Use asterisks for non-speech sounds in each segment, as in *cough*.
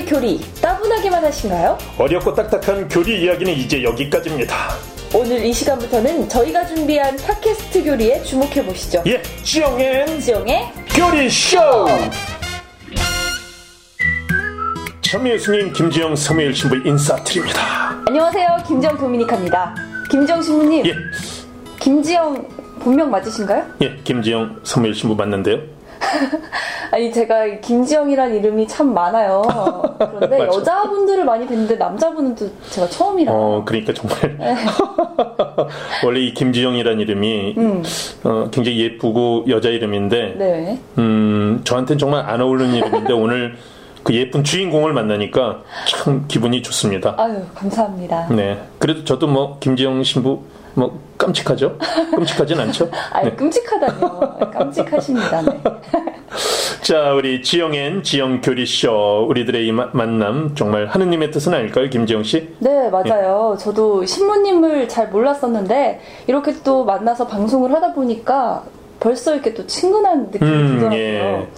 가톨릭 교리 따분하게만 하신가요? 어렵고 딱딱한 교리 이야기는 이제 여기까지입니다. 오늘 이 시간부터는 저희가 준비한 팟캐스트 교리에 주목해 보시죠. 예, 지영앤 지영의 교리 쇼! 참여예수님 김지영 사무엘 신부 인사드립니다. 안녕하세요. 김지영 도미니카입니다. 김지영 신부님. 예, 김지영 본명 맞으신가요? 예, 김지영 사무엘 신부 맞는데요. *laughs* 아니 제가 김지영이란 이름이 참 많아요. 그런데. *laughs* 여자분들을 많이 뵀는데 남자분은 또 제가 처음이라. 어, 그러니까 정말 *laughs* 원래 이 김지영이란 이름이 어, 굉장히 예쁘고 여자 이름인데 네. 음, 저한테는 정말 안 어울리는 이름인데 오늘 그 예쁜 주인공을 만나니까 참 기분이 좋습니다. 아유 감사합니다. 네. 그래도 저도 뭐 김지영 신부 뭐 깜찍하죠? 끔찍하진 않죠? *laughs* 아유 네. 끔찍하다뇨. 깜찍하십니다. 네. *laughs* 자, 우리 지영엔 지영 교리쇼 우리들의 이 마- 만남 정말 하느님의 뜻은 아닐까요, 김지영 씨? 네, 맞아요. 저도 신부님을 잘 몰랐었는데 이렇게 또 만나서 방송을 하다 보니까 벌써 이렇게 또 친근한 느낌이 음, 들더라고요. 예.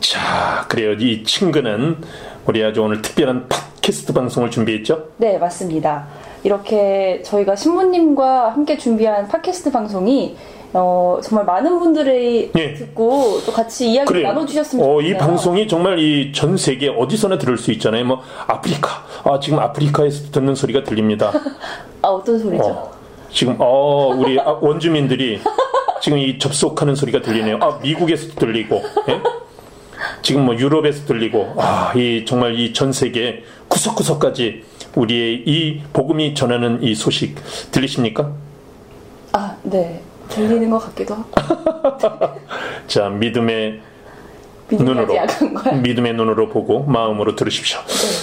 자, 그래요. 이 친근한 우리 아주 오늘 특별한 팟캐스트 방송을 준비했죠? 네, 맞습니다. 이렇게 저희가 신부님과 함께 준비한 팟캐스트 방송이 어, 정말 많은 분들이 예. 듣고 또 같이 이야기 그래요. 나눠주셨으면 어, 좋겠어요. 이 방송이 정말 이 전 세계 어디서나 들을 수 있잖아요. 뭐 아프리카. 아, 지금 아프리카에서 듣는 소리가 들립니다. *laughs* 아, 어떤 소리죠? 어, 지금 어, 우리 아, 원주민들이 지금 이 접속하는 소리가 들리네요. 아, 미국에서도 들리고. 예? 지금 뭐 유럽에서 들리고. 아, 이 정말 이 전 세계 구석구석까지 우리의 이 복음이 전하는 이 소식 들리십니까? 아, 네. 들리는 것 같기도 하고. *laughs* 자, 믿음의 눈으로. 믿음의 눈으로 보고 마음으로 들으십시오.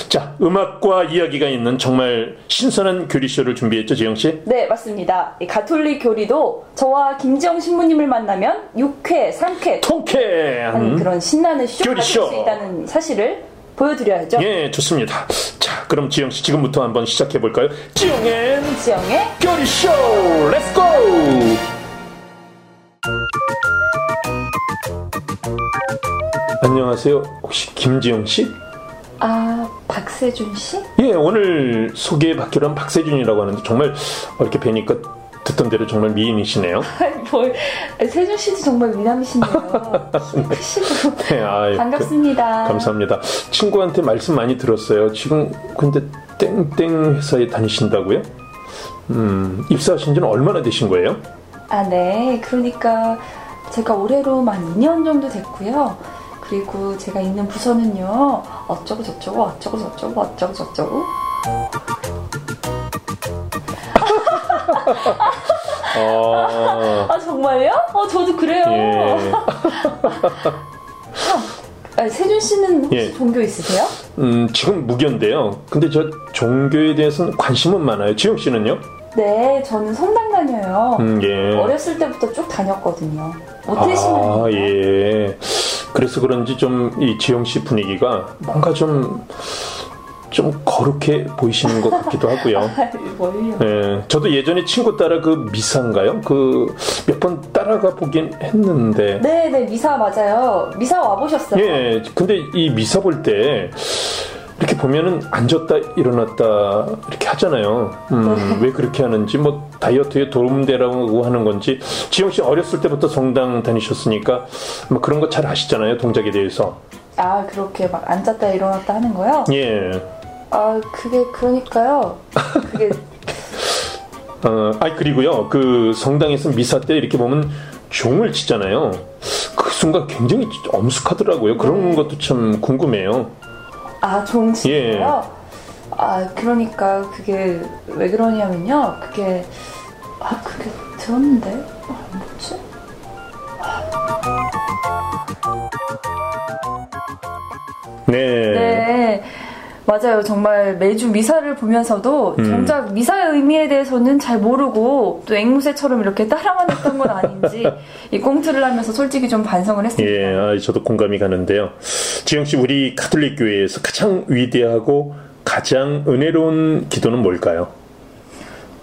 자, 음악과 이야기가 있는 정말 신선한 교리쇼를 준비했죠, 지영 씨? 네, 맞습니다. 이 가톨릭 교리도 저와 김지영 신부님을 만나면 6회, 3회 통쾌한 그런 신나는 쇼가 될 교리쇼. 수 있다는 사실을 보여드려야죠. 예, 좋습니다. 자, 그럼 지영 씨 지금부터 한번 시작해 볼까요? 지영의 지영의 교리 쇼, let's go! 안녕하세요. 혹시 김지영 씨? 아 박세준 씨? 예, 오늘 소개받기로 한 박세준이라고 하는데 정말 이렇게 뵈니까 듣던 대로 정말 미인이시네요. *laughs* 뭘 세준 씨도 정말 미남이신데요. 키 *laughs* 크시고 네, 아이, 반갑습니다. 그, 감사합니다. 친구한테 말씀 많이 들었어요. 지금 근데 땡땡 회사에 다니신다고요? 음, 입사하신 지는 얼마나 되신 거예요? 아 네, 그러니까 제가 올해로 만 2년 정도 됐고요. 그리고 제가 있는 부서는요 어쩌고 저쩌고 어쩌고 저쩌고 어쩌고 저쩌고 아, 아 정말요? 어 저도 그래요. 예. 아, 세준 씨는 혹시 예. 종교 있으세요? 음, 지금 무견인데요. 근데 저 종교에 대해서는 관심은 많아요. 지영 씨는요? 네, 저는 성당 다녀요. 음, 예. 어렸을 때부터 쭉 다녔거든요. 모태신앙. 아, 예. 그래서 그런지 좀 이 지영 씨 분위기가 뭔가 좀, 좀 거룩해 보이시는 것 같기도 하고요. *laughs* 뭘요? 예. 저도 예전에 친구 따라 그 미사인가요? 그 몇 번 따라가 보긴 했는데. 네, 네, 미사 맞아요. 미사 와 보셨어요? 예. 근데 이 미사 볼 때 이렇게 보면은 앉았다 일어났다 이렇게 하잖아요. 음, 왜 그렇게 하는지 뭐 다이어트에 도움되라고 하는 건지 지영 씨 어렸을 때부터 성당 다니셨으니까 뭐 그런 거 잘 아시잖아요 동작에 대해서. 아, 그렇게 막 앉았다 일어났다 하는 거요? 예. 아, 그게 그러니까요. 그게 *laughs* 어, 아 그리고요 그 성당에서 미사 때 이렇게 보면 종을 치잖아요. 그 순간 굉장히 엄숙하더라고요. 그런 것도 참 궁금해요. 아, 종치예요? 예. 아, 그러니까 그게 왜 그러냐면요. 그게 아, 그게 들었는데. 아, 뭐지? 네. 네. 맞아요. 정말 매주 미사를 보면서도 음. 정작 미사의 의미에 대해서는 잘 모르고 또 앵무새처럼 이렇게 따라만 했던 건 아닌지 이 꽁트를 하면서 솔직히 좀 반성을 했습니다. 예, 아, 저도 공감이 가는데요. 지영 씨, 우리 가톨릭 교회에서 가장 위대하고 가장 은혜로운 기도는 뭘까요?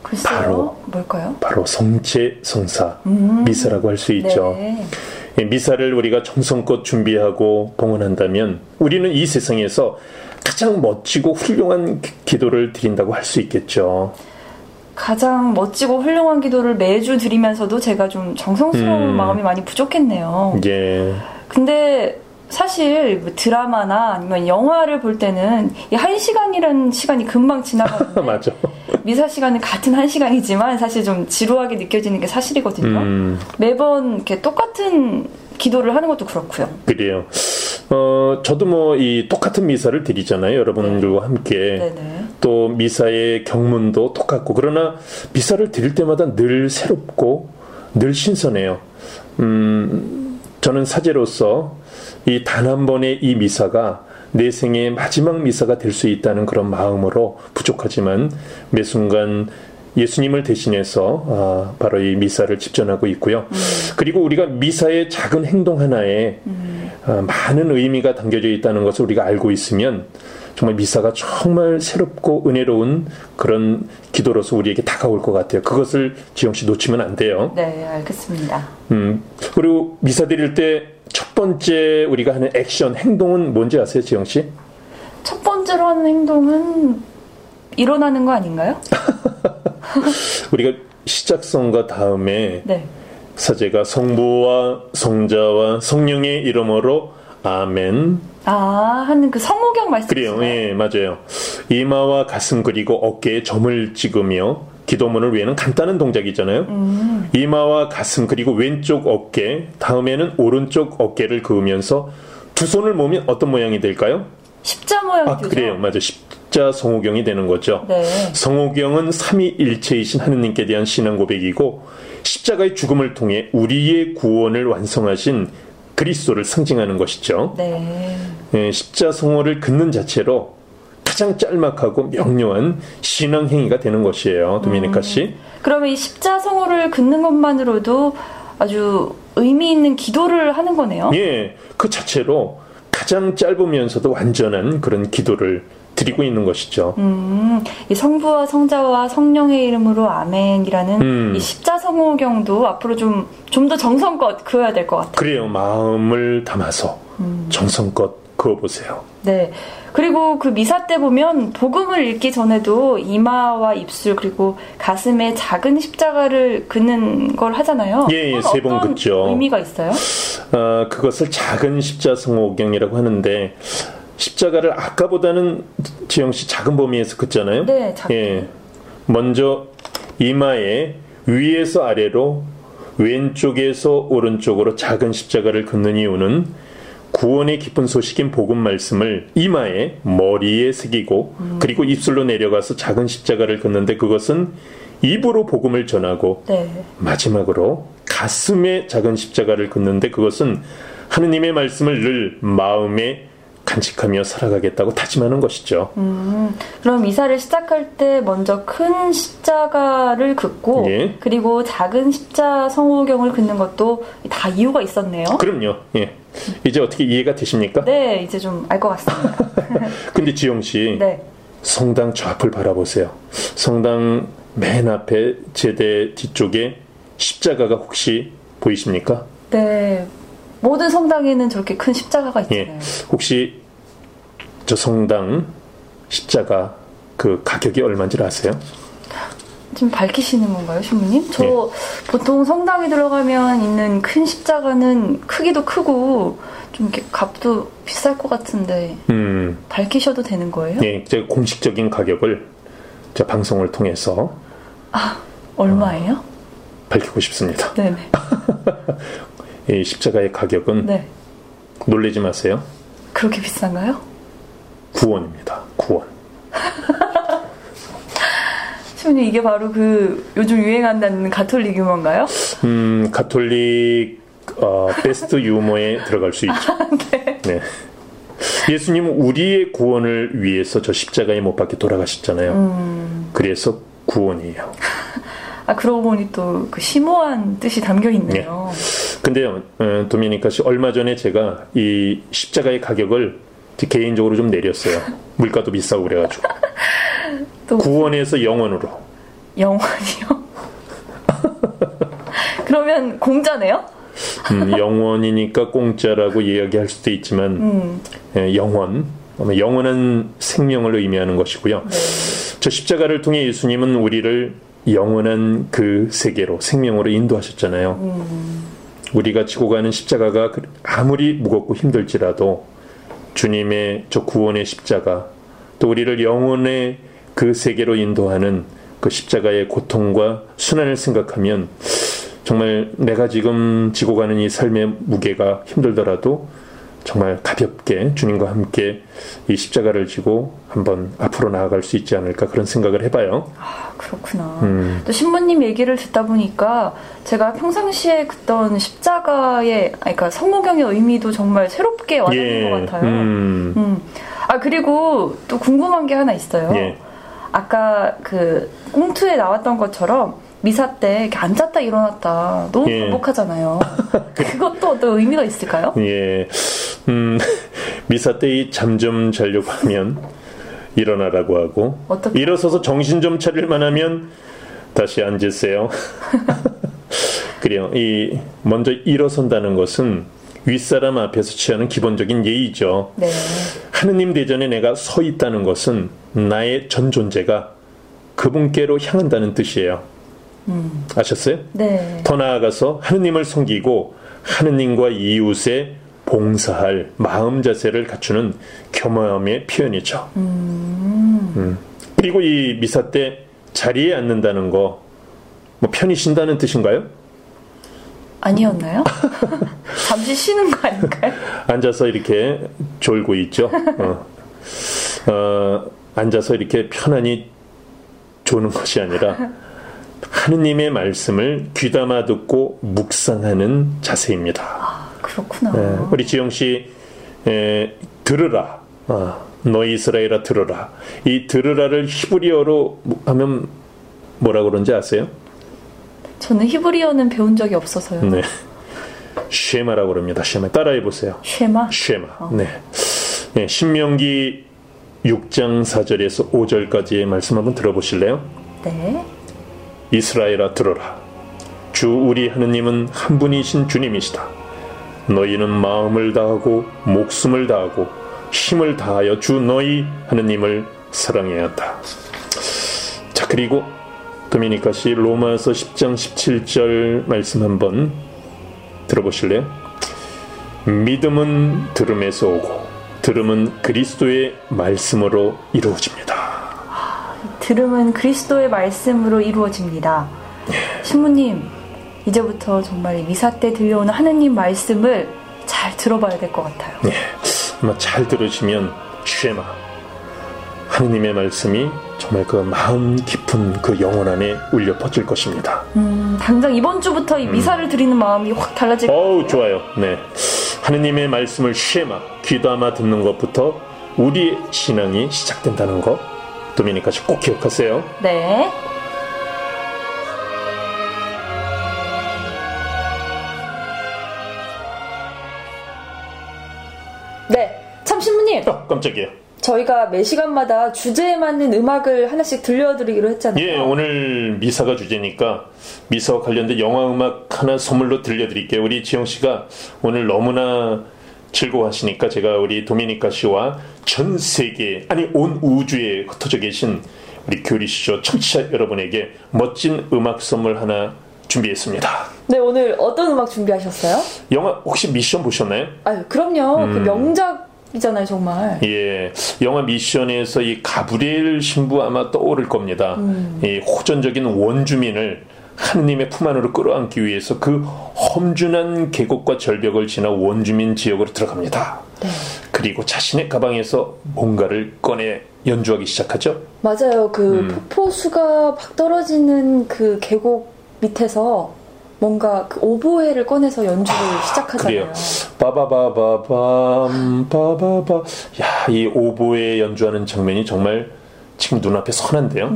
글쎄요. 바로. 뭘까요? 바로 성체 성사 미사라고 할 수 있죠. 네. 예, 미사를 우리가 정성껏 준비하고 봉헌한다면 우리는 이 세상에서 가장 멋지고 훌륭한 기- 기도를 드린다고 할 수 있겠죠. 가장 멋지고 훌륭한 기도를 매주 드리면서도 제가 좀 정성스러운 음. 마음이 많이 부족했네요. 예. 근데 사실 뭐 드라마나 아니면 영화를 볼 때는 이 한 시간이라는 시간이 금방 지나가는데 *laughs* 맞아. 미사 시간은 같은 한 시간이지만 사실 좀 지루하게 느껴지는 게 사실이거든요. 음, 매번 이렇게 똑같은 기도를 하는 것도 그렇고요. 그래요. 어, 저도 뭐 이 똑같은 미사를 드리잖아요. 여러분들과 함께. 네네. 또 미사의 경문도 똑같고 그러나 미사를 드릴 때마다 늘 새롭고 늘 신선해요. 음, 저는 사제로서 이 단 한 번의 이 미사가 내 생의 마지막 미사가 될 수 있다는 그런 마음으로 부족하지만 매 순간 예수님을 대신해서 아, 바로 이 미사를 집전하고 있고요. 그리고 우리가 미사의 작은 행동 하나에 아, 많은 의미가 담겨져 있다는 것을 우리가 알고 있으면 정말 미사가 정말 새롭고 은혜로운 그런 기도로서 우리에게 다가올 것 같아요. 그것을 지영 씨 놓치면 안 돼요. 네, 알겠습니다. 음, 그리고 미사 드릴 때 첫 번째 우리가 하는 액션, 행동은 뭔지 아세요, 지영 씨? 첫 번째로 하는 행동은 일어나는 거 아닌가요? *laughs* 우리가 시작성과 다음에 네. 사제가 성부와 성자와 성령의 이름으로 아멘. 아, 하는 그 성호경 말씀이시죠? 그래요. 예, 맞아요. 이마와 가슴 그리고 어깨에 점을 찍으며 기도문을 외는 간단한 동작이잖아요. 음. 이마와 가슴 그리고 왼쪽 어깨, 다음에는 오른쪽 어깨를 그으면서 두 손을 모으면 어떤 모양이 될까요? 십자 모양이 아, 되죠? 그래요. 맞아. 십자 성호경이 되는 거죠. 네. 성호경은 삼위일체이신 하느님께 대한 신앙 고백이고 십자가의 죽음을 통해 우리의 구원을 완성하신 그리스도를 상징하는 것이죠. 네. 예, 십자 성호를 긋는 자체로 가장 짤막하고 명료한 신앙 행위가 되는 것이에요. 도미니카 씨. 그러면 이 십자 성호를 긋는 것만으로도 아주 의미 있는 기도를 하는 거네요. 예, 그 자체로 가장 짧으면서도 완전한 그런 기도를 드리고 있는 것이죠. 음, 이 성부와 성자와 성령의 이름으로 아멘이라는 음. 이 십자 성호경도 앞으로 좀 좀 더 정성껏 그어야 될 것 같아요. 그래요. 마음을 담아서 정성껏 그어보세요. 네. 그리고 그 미사 때 보면 복음을 읽기 전에도 이마와 입술 그리고 가슴에 작은 십자가를 긋는 걸 하잖아요. 예, 예, 세번 어떤 긋죠. 의미가 있어요? 어, 그것을 작은 십자성호경이라고 하는데 십자가를 아까보다는 지영 씨 작은 범위에서 긋잖아요. 네, 작게. 예. 먼저 이마에 위에서 아래로 왼쪽에서 오른쪽으로 작은 십자가를 긋는 이유는 구원의 기쁜 소식인 복음 말씀을 이마에 머리에 새기고 그리고 입술로 내려가서 작은 십자가를 긋는데 그것은 입으로 복음을 전하고 네. 마지막으로 가슴에 작은 십자가를 긋는데 그것은 하느님의 말씀을 늘 마음에 간직하며 살아가겠다고 다짐하는 것이죠. 음, 그럼 미사를 시작할 때 먼저 큰 십자가를 긋고 예. 그리고 작은 십자 성호경을 긋는 것도 다 이유가 있었네요. 그럼요. 예. 이제 어떻게 이해가 되십니까? 네, 이제 좀 알 것 같습니다. *laughs* 근데 지영 씨, *laughs* 네. 성당 저 앞을 바라보세요. 성당 맨 앞에 제대 뒤쪽에 십자가가 혹시 보이십니까? 네. 모든 성당에는 저렇게 큰 십자가가 예. 있잖아요. 혹시 저 성당 십자가 그 가격이 얼마인지 아세요? 지금 밝히시는 건가요, 신부님? 저 예. 보통 성당에 들어가면 있는 큰 십자가는 크기도 크고 좀 이렇게 값도 비쌀 것 같은데 음, 밝히셔도 되는 거예요? 예, 제가 공식적인 가격을 제 방송을 통해서 얼마예요? 밝히고 싶습니다. 네네. *laughs* 이 십자가의 가격은 네. 놀라지 마세요. 그렇게 비싼가요? 구원입니다. 구원. *laughs* 신부님 이게 바로 그 요즘 유행한다는 가톨릭 유머인가요? 음, 가톨릭 어, 베스트 유머에 들어갈 수 있죠. *laughs* 네. 예수님은 우리의 구원을 위해서 저 십자가에 못 박혀 돌아가셨잖아요. 그래서 구원이에요. *laughs* 아 그러고 보니 또 그 심오한 뜻이 담겨 있네요. 근데요, 어, 도미니카 씨 얼마 전에 제가 이 십자가의 가격을 개인적으로 좀 내렸어요. 물가도 비싸고 그래가지고 또 구원에서 영원으로. 영원이요? 그러면 공짜네요? 음, 영원이니까 공짜라고 이야기할 수도 있지만 음, 예, 영원 영원한 생명을 의미하는 것이고요. 저 십자가를 통해 예수님은 우리를 영원한 그 세계로 생명으로 인도하셨잖아요. 우리가 지고 가는 십자가가 그- 아무리 무겁고 힘들지라도 주님의 저 구원의 십자가 또 우리를 영원의 그 세계로 인도하는 그 십자가의 고통과 순환을 생각하면 정말 내가 지금 지고 가는 이 삶의 무게가 힘들더라도 정말 가볍게 주님과 함께 이 십자가를 지고 한번 앞으로 나아갈 수 있지 않을까 그런 생각을 해봐요. 아, 그렇구나. 음. 또 신부님 얘기를 듣다 보니까 제가 평상시에 듣던 십자가의, 그러니까 성모경의 의미도 정말 새롭게 와닿는 것 같아요. 음, 음. 아, 그리고 또 궁금한 게 하나 있어요. 예. 아까 그 꽁투에 나왔던 것처럼 미사 때 이렇게 앉았다 일어났다 너무 예. 반복하잖아요. *laughs* 그것도 어떤 의미가 있을까요? 예. 음, *laughs* 미사 때 이 잠 좀 자려고 하면 일어나라고 하고 어떻게? 일어서서 정신 좀 차릴만 하면 다시 앉으세요. *laughs* 그래요. 이 먼저 일어선다는 것은 윗사람 앞에서 취하는 기본적인 예의죠. 네. 하느님 대전에 내가 서 있다는 것은 나의 전 존재가 그분께로 향한다는 뜻이에요. 아셨어요? 네. 더 나아가서 하느님을 섬기고 하느님과 이웃에 봉사할 마음 자세를 갖추는 겸허함의 표현이죠. 음. 그리고 이 미사 때 자리에 앉는다는 거, 뭐 편히 쉰다는 뜻인가요? 아니었나요? *laughs* 잠시 쉬는 거 아닐까요? *laughs* 앉아서 이렇게 졸고 있죠. 어. 어, 앉아서 이렇게 편안히 조는 것이 아니라 하느님의 말씀을 귀담아 듣고 묵상하는 자세입니다. 아, 그렇구나. 네, 우리 지영 씨 에, 들으라. 아, 너희 이스라엘아 들으라. 이 들으라를 히브리어로 하면 뭐라 그런지 아세요? 저는 히브리어는 배운 적이 없어서요. 네. 쉐마라고 그럽니다. 쉐마. 따라해 보세요. 쉐마? 쉐마. 네. 네. 신명기 6장 4절에서 5절까지의 말씀 한번 들어보실래요? 네. 이스라엘아 들어라. 주 우리 하느님은 한 분이신 주님이시다. 너희는 마음을 다하고 목숨을 다하고 힘을 다하여 주 너희 하느님을 사랑해야 한다. 자 그리고 도미니카 씨 로마서 10장 17절 말씀 한번 들어보실래요? 믿음은 들음에서 오고 들음은 그리스도의 말씀으로 이루어집니다. 들음은 그리스도의 말씀으로 이루어집니다. 신부님, 이제부터 정말 이 미사 때 들려오는 하느님 말씀을 잘 들어봐야 될 것 같아요. 네, 아마 잘 들으시면 쉐마 하느님의 말씀이 정말 그 마음 깊은 그 영혼 안에 울려 퍼질 것입니다. 음, 당장 이번 주부터 이 미사를 드리는 마음이 확 달라질 것 어우 좋아요. 네, 하느님의 말씀을 쉐마 귀담아 듣는 것부터 우리의 신앙이 시작된다는 거 도미니카 씨꼭 기억하세요. 네. 네. 참 신부님, 어, 깜짝이야. 저희가 매 시간마다 주제에 맞는 음악을 하나씩 들려드리기로 했잖아요. 예, 오늘 미사가 주제니까 미사와 관련된 영화 음악 하나 선물로 들려드릴게요. 우리 지영 씨가 오늘 너무나 즐거워하시니까 제가 우리 도미니카 씨와 전 세계 아니 온 우주에 흩어져 계신 우리 교리시조 청취자 여러분에게 멋진 음악 선물 하나 준비했습니다. 네, 오늘 어떤 음악 준비하셨어요? 영화 혹시 미션 보셨나요? 아유, 그럼요. 음. 그 명작 이잖아요, 정말. 예, 영화 미션에서 이 가브리엘 신부 아마 떠오를 겁니다. 이 호전적인 원주민을 하느님의 품 안으로 끌어안기 위해서 그 험준한 계곡과 절벽을 지나 원주민 지역으로 들어갑니다. 네. 그리고 자신의 가방에서 뭔가를 꺼내 연주하기 시작하죠. 맞아요. 그 음. 폭포수가 막 떨어지는 그 계곡 밑에서 뭔가 그 오보에를 꺼내서 연주를 시작하잖아요. 그래요. 빠바바바밤 빠바바. 야, 이 오보에 연주하는 장면이 정말 지금 눈앞에 선한데요.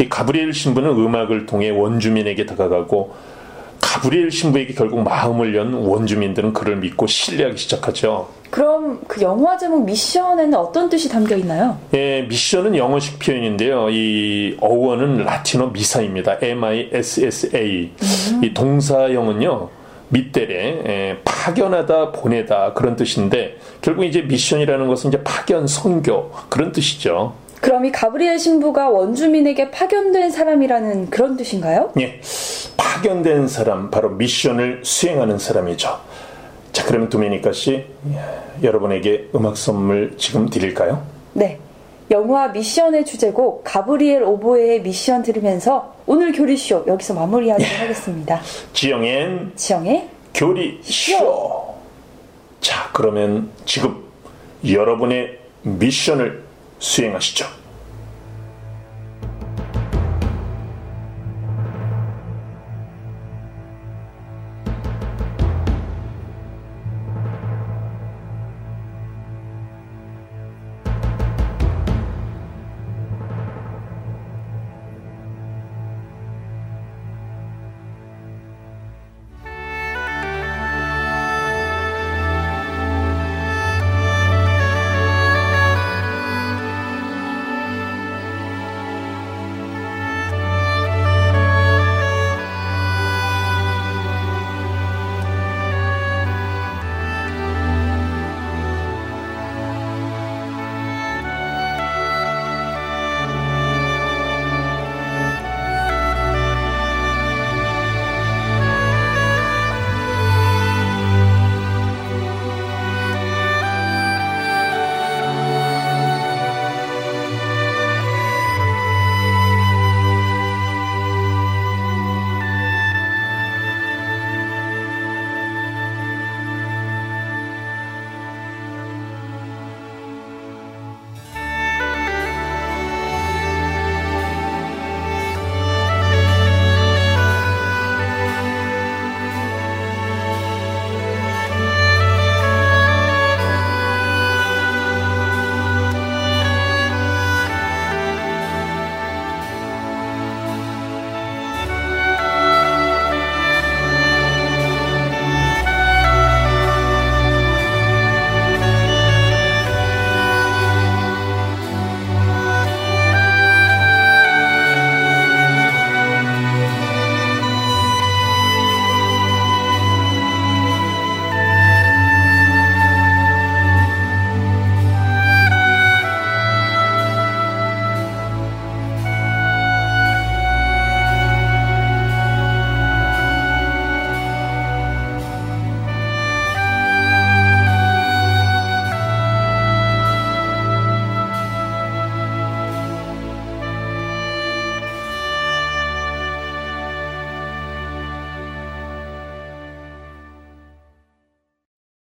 이 가브리엘 신부는 음악을 통해 원주민에게 다가가고 가브리엘 신부에게 결국 마음을 연 원주민들은 그를 믿고 신뢰하기 시작하죠. 그럼 그 영화 제목 미션에는 어떤 뜻이 담겨 있나요? 예, 미션은 영어식 표현인데요. 이 어원은 라틴어 미사입니다. M-I-S-S-A. 이 동사형은요, 밑대래, 예, 파견하다 보내다 그런 뜻인데 결국 이제 미션이라는 것은 이제 파견 선교 그런 뜻이죠. 그럼 이 가브리엘 신부가 원주민에게 파견된 사람이라는 그런 뜻인가요? 예. 파견된 사람 바로 미션을 수행하는 사람이죠. 자, 그러면 도미니카 씨 여러분에게 음악 선물 지금 드릴까요? 네. 영화 미션의 주제곡 가브리엘 오보에의 미션 들으면서 오늘 교리쇼 여기서 마무리하도록 예. 하겠습니다. 지영엔 지영의 교리쇼. 자, 그러면 지금 여러분의 미션을 수행하시죠.